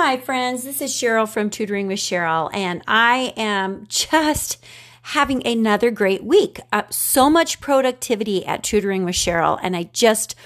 Hi, friends. This is Sheryl from Tutoring with Sheryl, and I am just having another great week. Uh, so much productivity at Tutoring with Sheryl, and I just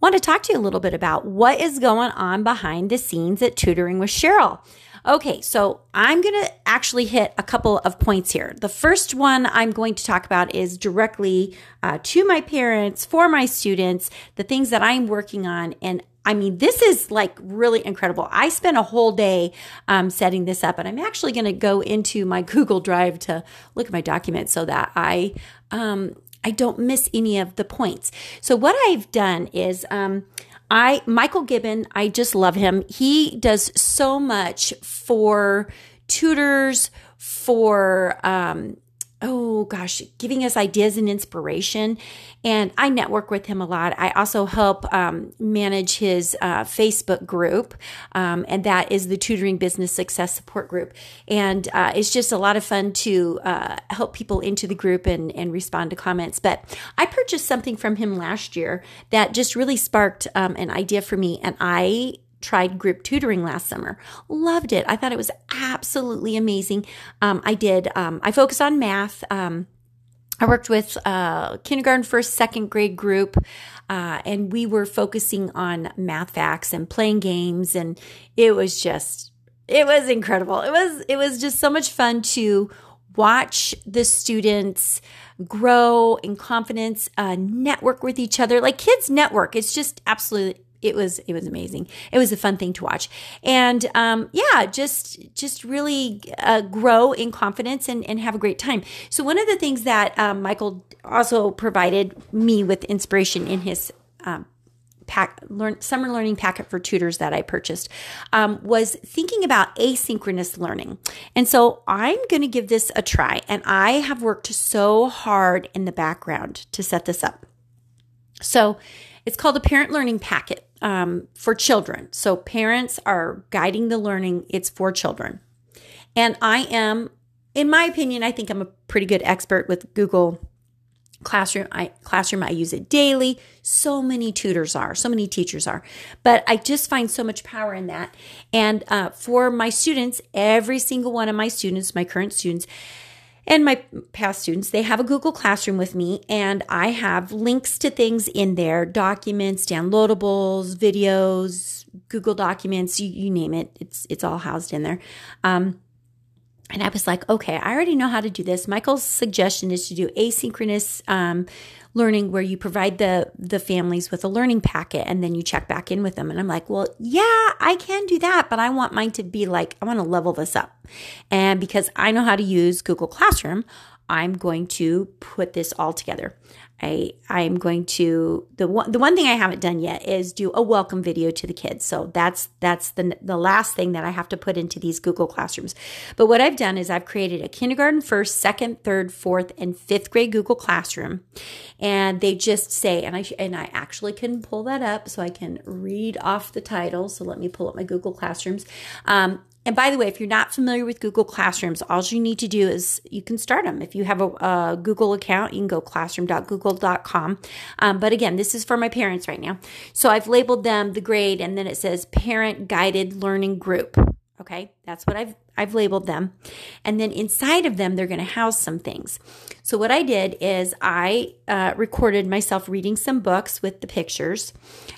want to talk to you a little bit about what is going on behind the scenes at Tutoring with Sheryl. Okay, so I'm going to actually hit a couple of points here. The first one I'm going to talk about is directly uh, to my parents, for my students, the things that I'm working on. And I mean, this is like really incredible. I spent a whole day um, setting this up, and I'm actually going to go into my Google Drive to look at my documents so that I um, I don't miss any of the points. So what I've done is um, I Michael Gibbon, I just love him. He does so much for tutors, for um, oh gosh, giving us ideas and inspiration. And I network with him a lot. I also help um, manage his uh, Facebook group, um, and that is the Tutoring Business Success Support Group. And uh, it's just a lot of fun to uh, help people into the group and, and respond to comments. But I purchased something from him last year that just really sparked um, an idea for me, and I tried group tutoring last summer. Loved it. I thought it was absolutely amazing. Um, I did, um, I focused on math. Um, I worked with uh, kindergarten, first, second grade group, uh, and we were focusing on math facts and playing games, and it was just, it was incredible. It was, it was just so much fun to watch the students grow in confidence, uh, network with each other. Like kids network, it's just absolutely it was it was amazing. It was a fun thing to watch, and um, yeah, just just really uh, grow in confidence and and have a great time. So one of the things that um, Michael also provided me with inspiration in his um, pack learn summer learning packet for tutors that I purchased um, was thinking about asynchronous learning. And so I'm going to give this a try. And I have worked so hard in the background to set this up. So it's called a parent learning packet um, for children. So parents are guiding the learning, it's for children. And I am, in my opinion, I think I'm a pretty good expert with Google Classroom. I classroom I use it daily. So many tutors are, so many teachers are, but I just find so much power in that. And uh, for my students, every single one of my students, my current students, and my past students, they have a Google Classroom with me, and I have links to things in there documents, downloadables, videos, Google Documents, you, you name it. It's, it's all housed in there. Um, and I was like, okay, I already know how to do this. Michael's suggestion is to do asynchronous um, learning where you provide the the families with a learning packet and then you check back in with them. And I'm like, well, yeah, I can do that, but I want mine to be like, I want to level this up. And because I know how to use Google Classroom, I'm going to put this all together. I I'm going to the one the one thing I haven't done yet is do a welcome video to the kids. So that's that's the the last thing that I have to put into these Google classrooms. But what I've done is I've created a kindergarten first, second, third, fourth, and fifth grade Google classroom, and they just say and I and I actually can pull that up so I can read off the title. So let me pull up my Google classrooms. Um, and by the way, if you're not familiar with Google Classrooms, all you need to do is you can start them. If you have a, a Google account, you can go classroom.google.com. Um, but again, this is for my parents right now. So I've labeled them the grade and then it says parent guided learning group. Okay, that's what I've I've labeled them. And then inside of them, they're going to house some things. So what I did is I uh, recorded myself reading some books with the pictures.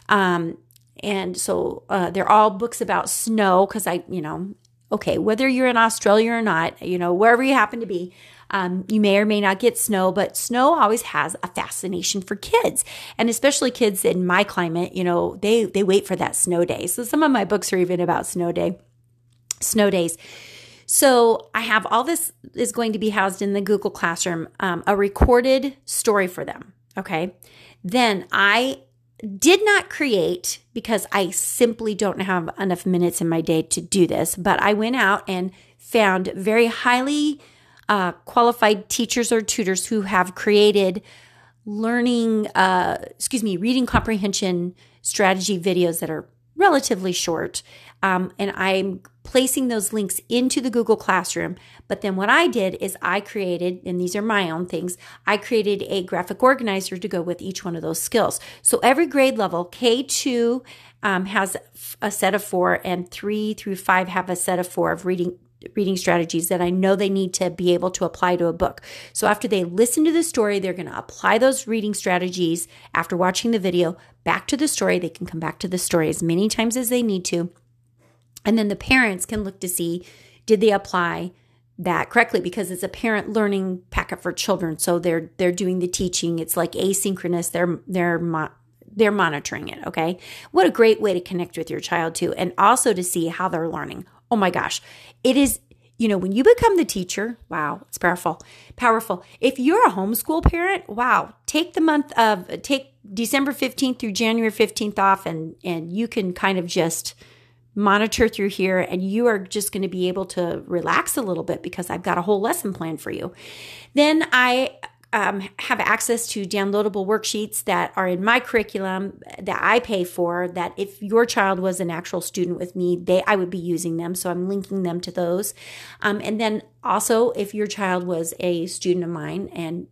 Um, and so uh, they're all books about snow because I, you know, okay, whether you're in Australia or not, you know, wherever you happen to be, um, you may or may not get snow, but snow always has a fascination for kids, and especially kids in my climate. You know, they they wait for that snow day. So some of my books are even about snow day, snow days. So I have all this is going to be housed in the Google Classroom, um, a recorded story for them. Okay, then I did not create because I simply don't have enough minutes in my day to do this, but I went out and found very highly uh, qualified teachers or tutors who have created learning, uh, excuse me, reading comprehension strategy videos that are relatively short. Um, and I'm placing those links into the Google Classroom. But then what I did is I created, and these are my own things, I created a graphic organizer to go with each one of those skills. So every grade level, K2 um, has a set of four, and three through five have a set of four of reading reading strategies that I know they need to be able to apply to a book. So after they listen to the story, they're going to apply those reading strategies after watching the video back to the story. They can come back to the story as many times as they need to. And then the parents can look to see did they apply that correctly because it's a parent learning packet for children. So they're they're doing the teaching. It's like asynchronous. They're they're they're monitoring it, okay? What a great way to connect with your child too and also to see how they're learning. Oh my gosh. It is you know, when you become the teacher, wow, it's powerful. Powerful. If you're a homeschool parent, wow, take the month of take December 15th through January 15th off and and you can kind of just monitor through here and you are just going to be able to relax a little bit because I've got a whole lesson plan for you. Then I um, have access to downloadable worksheets that are in my curriculum that I pay for. That if your child was an actual student with me, they I would be using them. So I'm linking them to those. Um, and then also, if your child was a student of mine and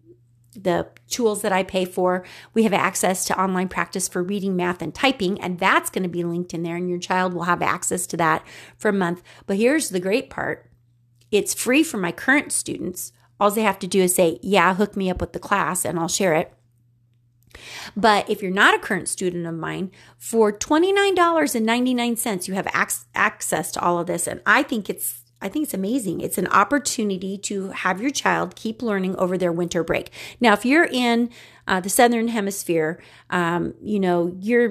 the tools that I pay for. We have access to online practice for reading, math, and typing, and that's going to be linked in there, and your child will have access to that for a month. But here's the great part it's free for my current students. All they have to do is say, Yeah, hook me up with the class, and I'll share it. But if you're not a current student of mine, for $29.99, you have ac- access to all of this. And I think it's I think it's amazing. It's an opportunity to have your child keep learning over their winter break. Now, if you're in uh, the southern hemisphere, um, you know you're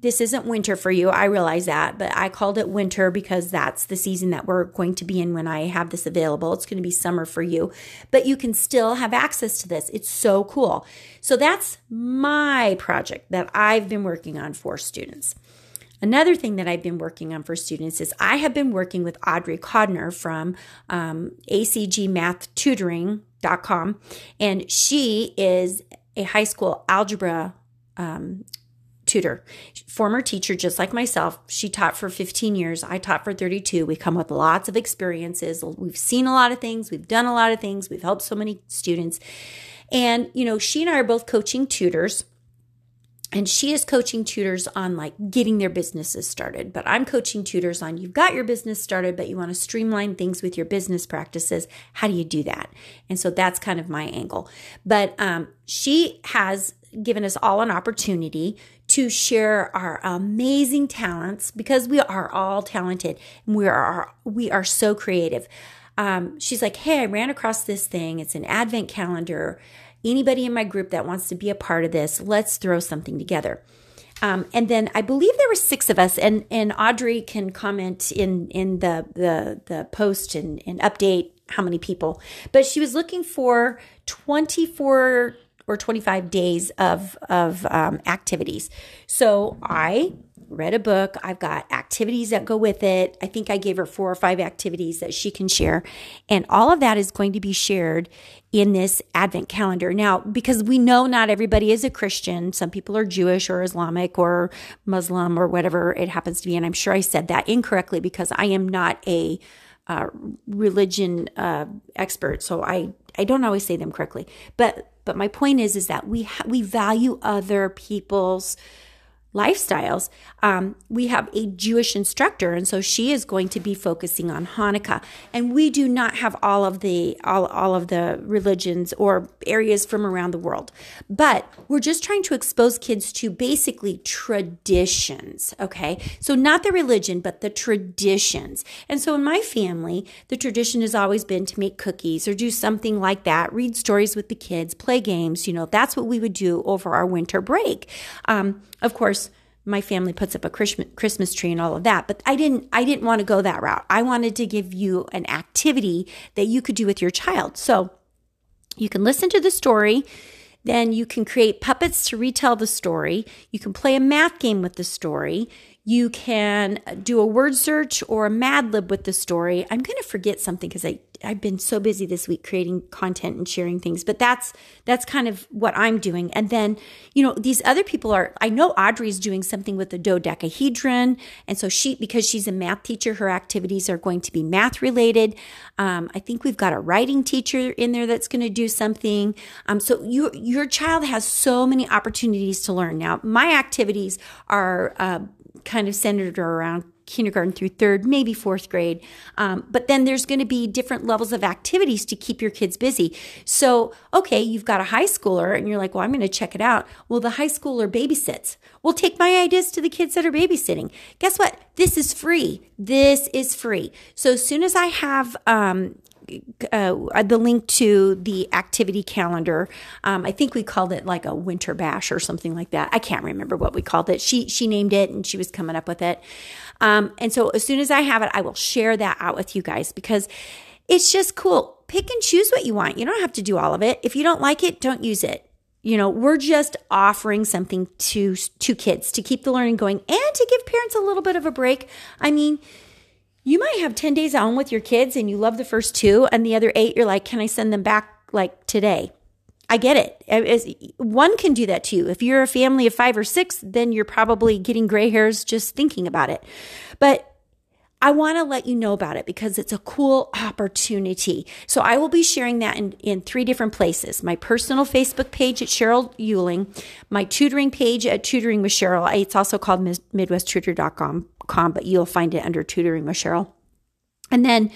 this isn't winter for you. I realize that, but I called it winter because that's the season that we're going to be in when I have this available. It's going to be summer for you, but you can still have access to this. It's so cool. So that's my project that I've been working on for students. Another thing that I've been working on for students is I have been working with Audrey Codner from um, acgmathtutoring.com, and she is a high school algebra um, tutor, former teacher, just like myself. She taught for 15 years. I taught for 32. We come with lots of experiences. We've seen a lot of things. We've done a lot of things. We've helped so many students. And, you know, she and I are both coaching tutors and she is coaching tutors on like getting their businesses started. But i'm coaching tutors on you've got your business started but you want to streamline things with your business practices. How do you do that? And so that's kind of my angle. But um, she has given us all an opportunity to share our amazing talents because we are all talented and we are we are so creative um, she's like hey i ran across this thing it's an advent calendar anybody in my group that wants to be a part of this, let's throw something together. Um, and then I believe there were six of us, and and Audrey can comment in in the the the post and, and update how many people. But she was looking for twenty four or twenty five days of of um, activities. So I read a book. I've got activities that go with it. I think I gave her four or five activities that she can share. And all of that is going to be shared in this Advent calendar. Now, because we know not everybody is a Christian, some people are Jewish or Islamic or Muslim or whatever it happens to be. And I'm sure I said that incorrectly because I am not a uh, religion uh, expert. So I, I don't always say them correctly. But but my point is is that we ha- we value other people's lifestyles. Um, we have a Jewish instructor, and so she is going to be focusing on Hanukkah. And we do not have all of the all, all of the religions or areas from around the world, but we're just trying to expose kids to basically traditions. Okay, so not the religion, but the traditions. And so in my family, the tradition has always been to make cookies or do something like that, read stories with the kids, play games. You know, that's what we would do over our winter break. Um, of course, my family puts up a Christmas tree and all of that, but I didn't I didn't want to go that route. I wanted to give you an activity that you could do with your child. So you can listen to the story, then you can create puppets to retell the story. You can play a math game with the story. You can do a word search or a Mad Lib with the story. I'm going to forget something because I I've been so busy this week creating content and sharing things, but that's that's kind of what I'm doing. And then, you know, these other people are I know Audrey's doing something with the dodecahedron, and so she because she's a math teacher, her activities are going to be math related. Um, I think we've got a writing teacher in there that's going to do something. Um, so your your child has so many opportunities to learn. Now, my activities are uh, kind of centered around kindergarten through third, maybe fourth grade. Um, but then there's going to be different levels of activities to keep your kids busy. So, okay, you've got a high schooler and you're like, well, I'm going to check it out. Well, the high schooler babysits. Well, take my ideas to the kids that are babysitting. Guess what? This is free. This is free. So as soon as I have um, uh, the link to the activity calendar. Um, I think we called it like a winter bash or something like that. I can't remember what we called it. She she named it and she was coming up with it. Um, and so as soon as I have it, I will share that out with you guys because it's just cool. Pick and choose what you want. You don't have to do all of it. If you don't like it, don't use it you know we're just offering something to to kids to keep the learning going and to give parents a little bit of a break i mean you might have 10 days on with your kids and you love the first two and the other eight you're like can i send them back like today i get it one can do that to you if you're a family of five or six then you're probably getting gray hairs just thinking about it but I want to let you know about it because it's a cool opportunity. So I will be sharing that in, in three different places. My personal Facebook page at Sheryl Euling, my tutoring page at Tutoring with Sheryl. It's also called MidwestTutor.com but you'll find it under Tutoring with Sheryl. And then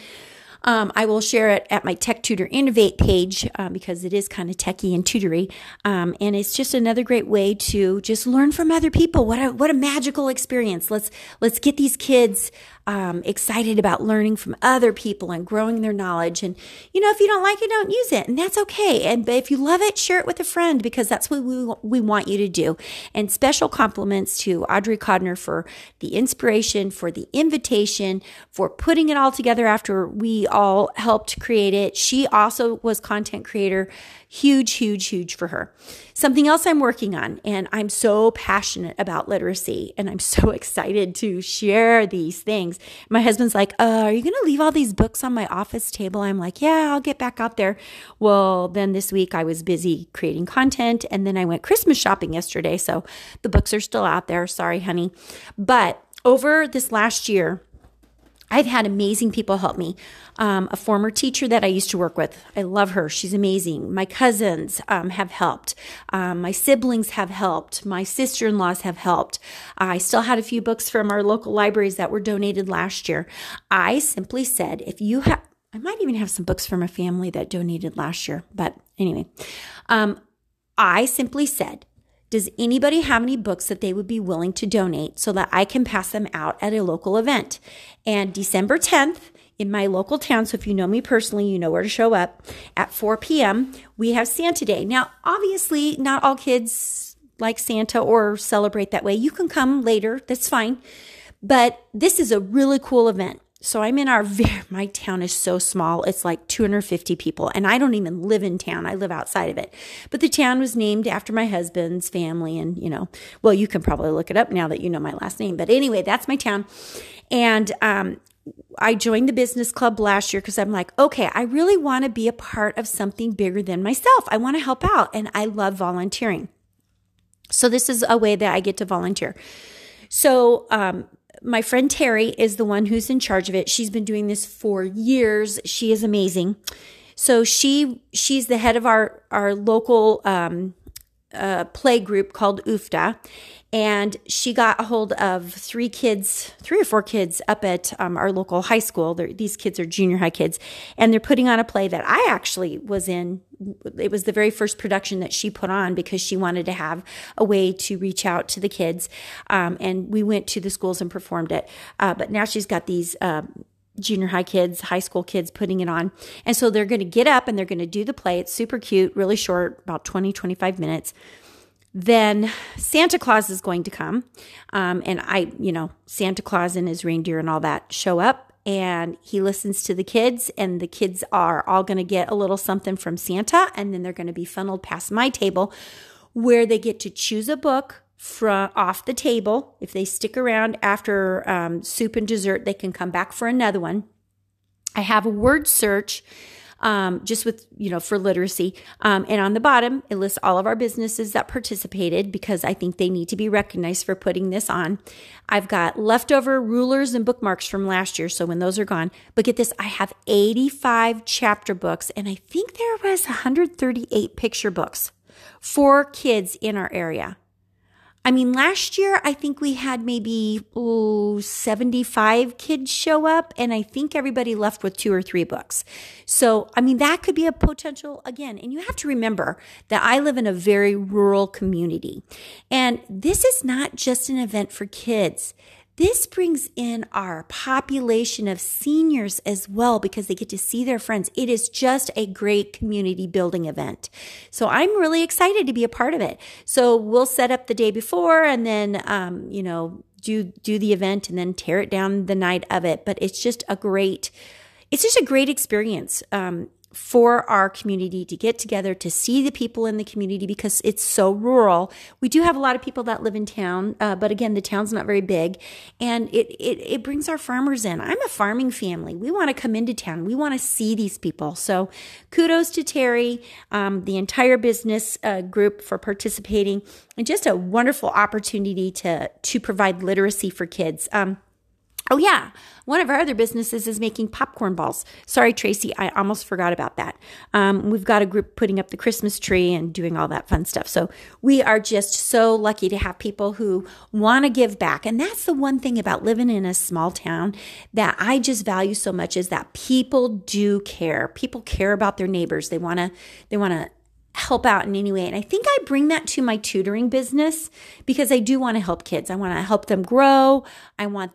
um, I will share it at my Tech Tutor Innovate page um, because it is kind of techy and tutory, um, and it's just another great way to just learn from other people. What a what a magical experience! Let's let's get these kids um, excited about learning from other people and growing their knowledge. And, you know, if you don't like it, don't use it. And that's okay. And but if you love it, share it with a friend because that's what we, we want you to do. And special compliments to Audrey Codner for the inspiration, for the invitation, for putting it all together after we all helped create it. She also was content creator huge, huge, huge for her. Something else I'm working on, and I'm so passionate about literacy, and I'm so excited to share these things. My husband's like, uh, Are you going to leave all these books on my office table? I'm like, Yeah, I'll get back out there. Well, then this week I was busy creating content, and then I went Christmas shopping yesterday. So the books are still out there. Sorry, honey. But over this last year, I've had amazing people help me. Um, a former teacher that I used to work with, I love her. She's amazing. My cousins um, have helped. Um, my siblings have helped. My sister in laws have helped. I still had a few books from our local libraries that were donated last year. I simply said, if you have, I might even have some books from a family that donated last year, but anyway, um, I simply said, does anybody have any books that they would be willing to donate so that I can pass them out at a local event? And December 10th, in my local town, so if you know me personally, you know where to show up at 4 p.m. We have Santa Day. Now, obviously, not all kids like Santa or celebrate that way. You can come later, that's fine. But this is a really cool event. So I'm in our my town is so small. It's like 250 people and I don't even live in town. I live outside of it. But the town was named after my husband's family and, you know, well, you can probably look it up now that you know my last name. But anyway, that's my town. And um I joined the business club last year because I'm like, okay, I really want to be a part of something bigger than myself. I want to help out and I love volunteering. So this is a way that I get to volunteer. So, um, my friend Terry is the one who's in charge of it. She's been doing this for years. She is amazing. So she she's the head of our our local um, uh, play group called UFTA, and she got a hold of three kids, three or four kids up at um, our local high school. They're, these kids are junior high kids, and they're putting on a play that I actually was in. It was the very first production that she put on because she wanted to have a way to reach out to the kids. Um, and we went to the schools and performed it. Uh, but now she's got these. Uh, junior high kids, high school kids putting it on. And so they're going to get up and they're going to do the play. It's super cute, really short, about 20, 25 minutes then Santa Claus is going to come. Um, and I, you know, Santa Claus and his reindeer and all that show up and he listens to the kids, and the kids are all going to get a little something from Santa, and then they're going to be funneled past my table where they get to choose a book from off the table. If they stick around after um, soup and dessert, they can come back for another one. I have a word search um, just with, you know, for literacy. Um, and on the bottom, it lists all of our businesses that participated because I think they need to be recognized for putting this on. I've got leftover rulers and bookmarks from last year. So when those are gone, but get this, I have 85 chapter books and I think there was 138 picture books for kids in our area. I mean, last year, I think we had maybe oh, 75 kids show up, and I think everybody left with two or three books. So, I mean, that could be a potential again. And you have to remember that I live in a very rural community. And this is not just an event for kids. This brings in our population of seniors as well because they get to see their friends. It is just a great community building event. So I'm really excited to be a part of it. So we'll set up the day before and then, um, you know, do, do the event and then tear it down the night of it. But it's just a great, it's just a great experience. Um, for our community to get together to see the people in the community because it's so rural. We do have a lot of people that live in town, uh, but again, the town's not very big, and it, it it brings our farmers in. I'm a farming family. We want to come into town. We want to see these people. So, kudos to Terry, um, the entire business uh, group for participating, and just a wonderful opportunity to to provide literacy for kids. Um, Oh, yeah. One of our other businesses is making popcorn balls. Sorry, Tracy, I almost forgot about that. Um, we've got a group putting up the Christmas tree and doing all that fun stuff. So we are just so lucky to have people who want to give back. And that's the one thing about living in a small town that I just value so much is that people do care. People care about their neighbors. They want to, they want to help out in any way. And I think I bring that to my tutoring business because I do want to help kids. I want to help them grow. I want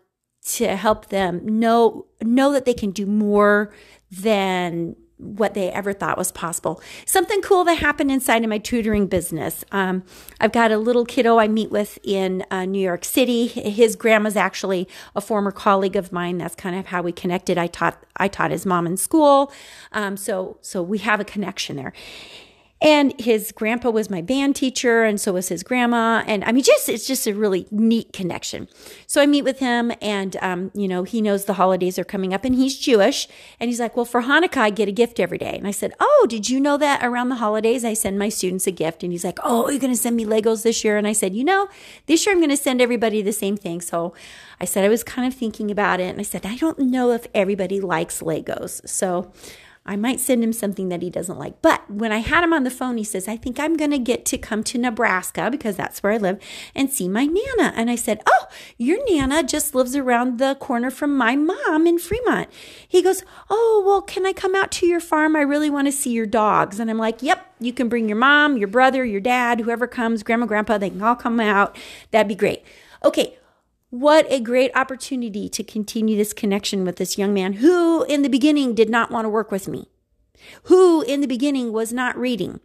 to help them know know that they can do more than what they ever thought was possible. Something cool that happened inside of my tutoring business. Um, I've got a little kiddo I meet with in uh, New York City. His grandma's actually a former colleague of mine. That's kind of how we connected. I taught I taught his mom in school, um, so so we have a connection there. And his grandpa was my band teacher, and so was his grandma. And I mean, just it's just a really neat connection. So I meet with him, and um, you know, he knows the holidays are coming up, and he's Jewish. And he's like, "Well, for Hanukkah, I get a gift every day." And I said, "Oh, did you know that around the holidays I send my students a gift?" And he's like, "Oh, you're going to send me Legos this year?" And I said, "You know, this year I'm going to send everybody the same thing." So I said I was kind of thinking about it, and I said, "I don't know if everybody likes Legos." So I might send him something that he doesn't like. But when I had him on the phone, he says, I think I'm going to get to come to Nebraska because that's where I live and see my Nana. And I said, Oh, your Nana just lives around the corner from my mom in Fremont. He goes, Oh, well, can I come out to your farm? I really want to see your dogs. And I'm like, Yep, you can bring your mom, your brother, your dad, whoever comes, grandma, grandpa, they can all come out. That'd be great. Okay, what a great opportunity to continue this connection with this young man who, in the beginning, did not want to work with me, who, in the beginning, was not reading.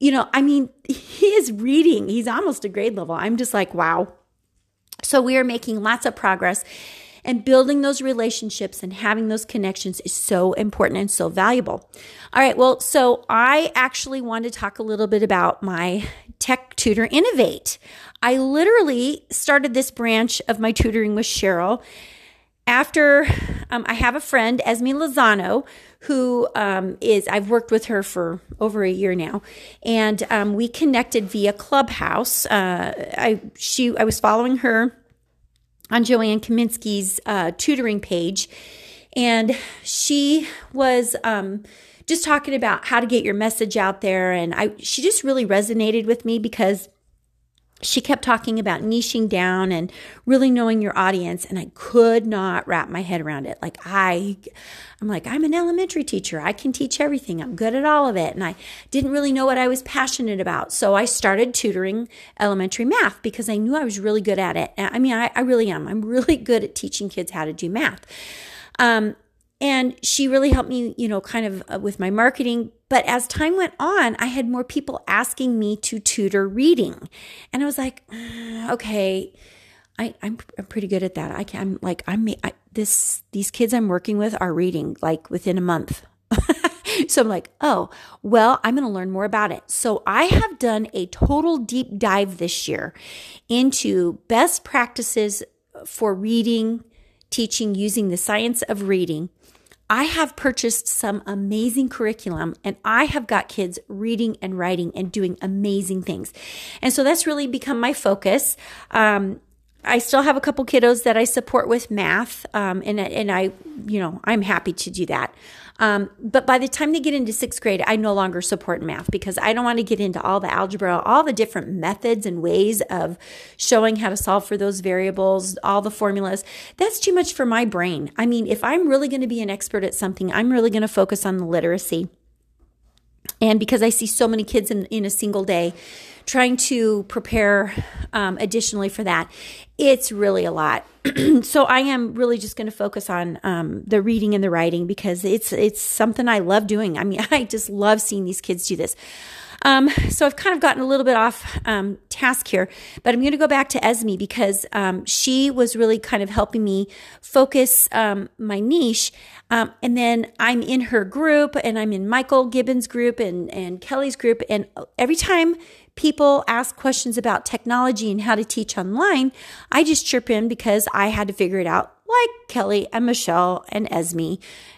You know, I mean, he is reading. He's almost a grade level. I'm just like, wow. So we are making lots of progress. And building those relationships and having those connections is so important and so valuable. All right. Well, so I actually want to talk a little bit about my Tech Tutor Innovate. I literally started this branch of my tutoring with Sheryl after um, I have a friend, Esme Lozano, who um, is I've worked with her for over a year now, and um, we connected via Clubhouse. Uh, I she I was following her on Joanne Kaminsky's uh, tutoring page, and she was um, just talking about how to get your message out there, and I she just really resonated with me because she kept talking about niching down and really knowing your audience and i could not wrap my head around it. Like i i'm like i'm an elementary teacher. I can teach everything. I'm good at all of it. And i didn't really know what i was passionate about. So i started tutoring elementary math because i knew i was really good at it. I mean i, I really am. I'm really good at teaching kids how to do math. Um, and she really helped me, you know, kind of uh, with my marketing. But as time went on, I had more people asking me to tutor reading. And I was like, mm, okay, I, I'm, I'm pretty good at that. I can, I'm like, I'm, I, this, these kids I'm working with are reading like within a month. so I'm like, oh, well, I'm going to learn more about it. So I have done a total deep dive this year into best practices for reading, teaching using the science of reading. I have purchased some amazing curriculum and I have got kids reading and writing and doing amazing things. And so that's really become my focus. Um, I still have a couple kiddos that I support with math, um, and and I, you know, I'm happy to do that. Um, but by the time they get into sixth grade, I no longer support math because I don't want to get into all the algebra, all the different methods and ways of showing how to solve for those variables, all the formulas. That's too much for my brain. I mean, if I'm really going to be an expert at something, I'm really going to focus on the literacy. And because I see so many kids in, in a single day, trying to prepare um, additionally for that, it's really a lot. so I am really just going to focus on um, the reading and the writing because it's it's something I love doing. I mean, I just love seeing these kids do this. Um, so I've kind of gotten a little bit off um, task here, but I'm going to go back to Esme because um, she was really kind of helping me focus um, my niche. Um, and then I'm in her group and I'm in Michael Gibbons' group and, and Kelly's group. And every time people ask questions about technology and how to teach online, I just chirp in because I had to figure it out, like Kelly and Michelle and Esme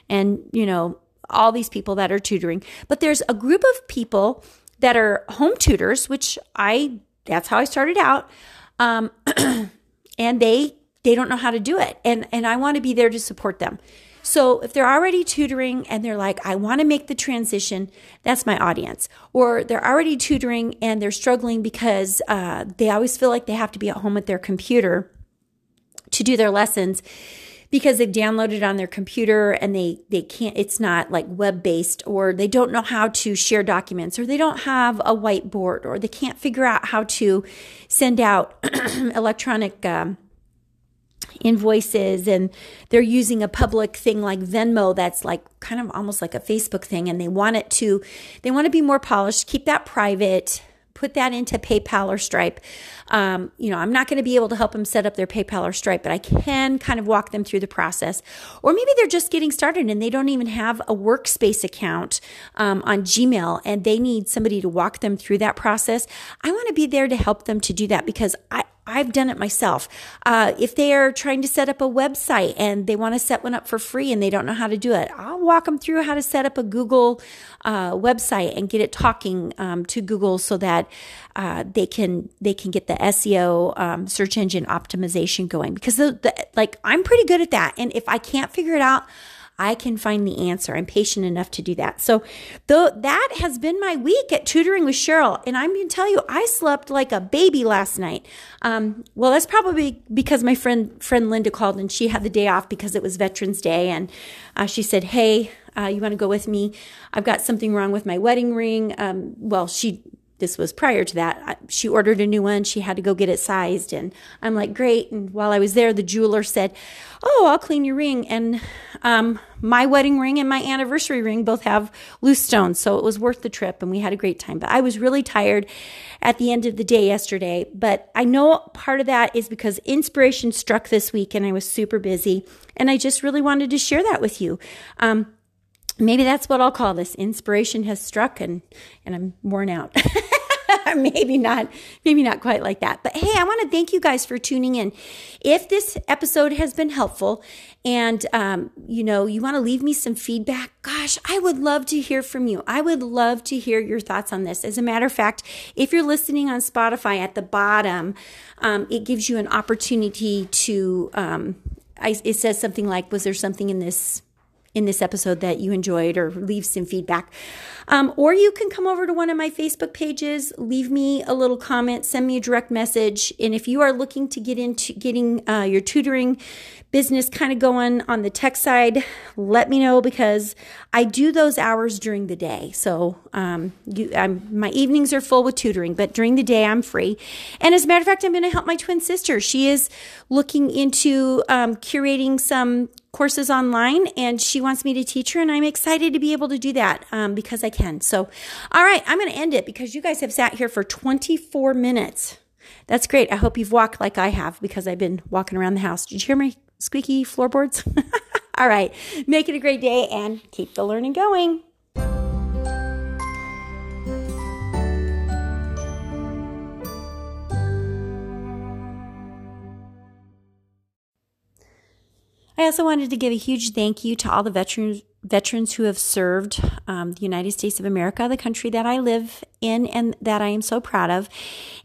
and, you know, all these people that are tutoring. But there's a group of people that are home tutors, which I, that's how I started out. Um, and they, they don't know how to do it. And, and I want to be there to support them. So if they're already tutoring and they're like, I want to make the transition, that's my audience. Or they're already tutoring and they're struggling because uh, they always feel like they have to be at home with their computer to do their lessons because they've downloaded on their computer and they they can't it's not like web based or they don't know how to share documents or they don't have a whiteboard or they can't figure out how to send out electronic um, invoices and they're using a public thing like Venmo that's like kind of almost like a Facebook thing and they want it to they want to be more polished, keep that private, put that into PayPal or Stripe. Um, you know, I'm not going to be able to help them set up their PayPal or Stripe, but I can kind of walk them through the process. Or maybe they're just getting started and they don't even have a workspace account um, on Gmail and they need somebody to walk them through that process. I want to be there to help them to do that because I, I've done it myself. Uh, if they are trying to set up a website and they want to set one up for free and they don't know how to do it, I'll walk them through how to set up a Google uh, website and get it talking um, to Google so that uh, they can they can get the SEO um, search engine optimization going. Because the, the, like I'm pretty good at that, and if I can't figure it out. I can find the answer. I'm patient enough to do that. So, though that has been my week at tutoring with Sheryl, and I'm going to tell you, I slept like a baby last night. Um, well, that's probably because my friend friend Linda called and she had the day off because it was Veterans Day, and uh, she said, "Hey, uh, you want to go with me? I've got something wrong with my wedding ring." Um, well, she this was prior to that. She ordered a new one. She had to go get it sized. And I'm like, great. And while I was there, the jeweler said, Oh, I'll clean your ring. And um, my wedding ring and my anniversary ring both have loose stones. So it was worth the trip and we had a great time. But I was really tired at the end of the day yesterday. But I know part of that is because inspiration struck this week and I was super busy. And I just really wanted to share that with you. Um, maybe that's what I'll call this. Inspiration has struck and, and I'm worn out. maybe not, maybe not quite like that. But hey, I want to thank you guys for tuning in. If this episode has been helpful and, um, you know, you want to leave me some feedback, gosh, I would love to hear from you. I would love to hear your thoughts on this. As a matter of fact, if you're listening on Spotify at the bottom, um, it gives you an opportunity to, um, I, it says something like, was there something in this in this episode that you enjoyed or leave some feedback. Um, or you can come over to one of my Facebook pages, leave me a little comment, send me a direct message. And if you are looking to get into getting uh, your tutoring business kind of going on the tech side, let me know because I do those hours during the day. So um, you, my evenings are full with tutoring, but during the day I'm free. And as a matter of fact, I'm going to help my twin sister. She is looking into um, curating some courses online and she wants me to teach her and i'm excited to be able to do that um, because i can. So all right i'm going to end it because you guys have sat here for 24 minutes. That's great. I hope you've walked like i have because i've been walking around the house. Did you hear my squeaky floorboards? All right. Make it a great day and keep the learning going also wanted to give a huge thank you to all the veterans veterans who have served um, the United States of America, the country that I live in and that I am so proud of.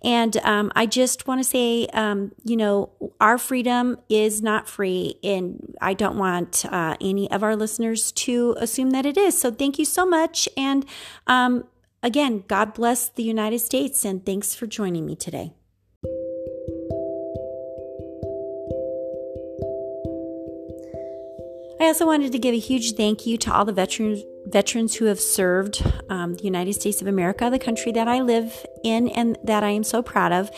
And um, I just want to say, um, you know, our freedom is not free, and I don't want uh, any of our listeners to assume that it is. So thank you so much. And um, again, God bless the United States, and thanks for joining me today. I also wanted to give a huge thank you to all the veterans veterans who have served um, the United States of America, the country that I live in and that I am so proud of.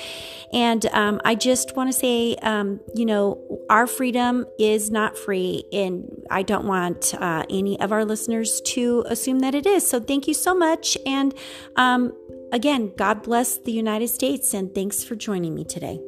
And um, I just want to say, um, you know, our freedom is not free, and I don't want uh, any of our listeners to assume that it is. So thank you so much. And um, again, God bless the United States, and thanks for joining me today.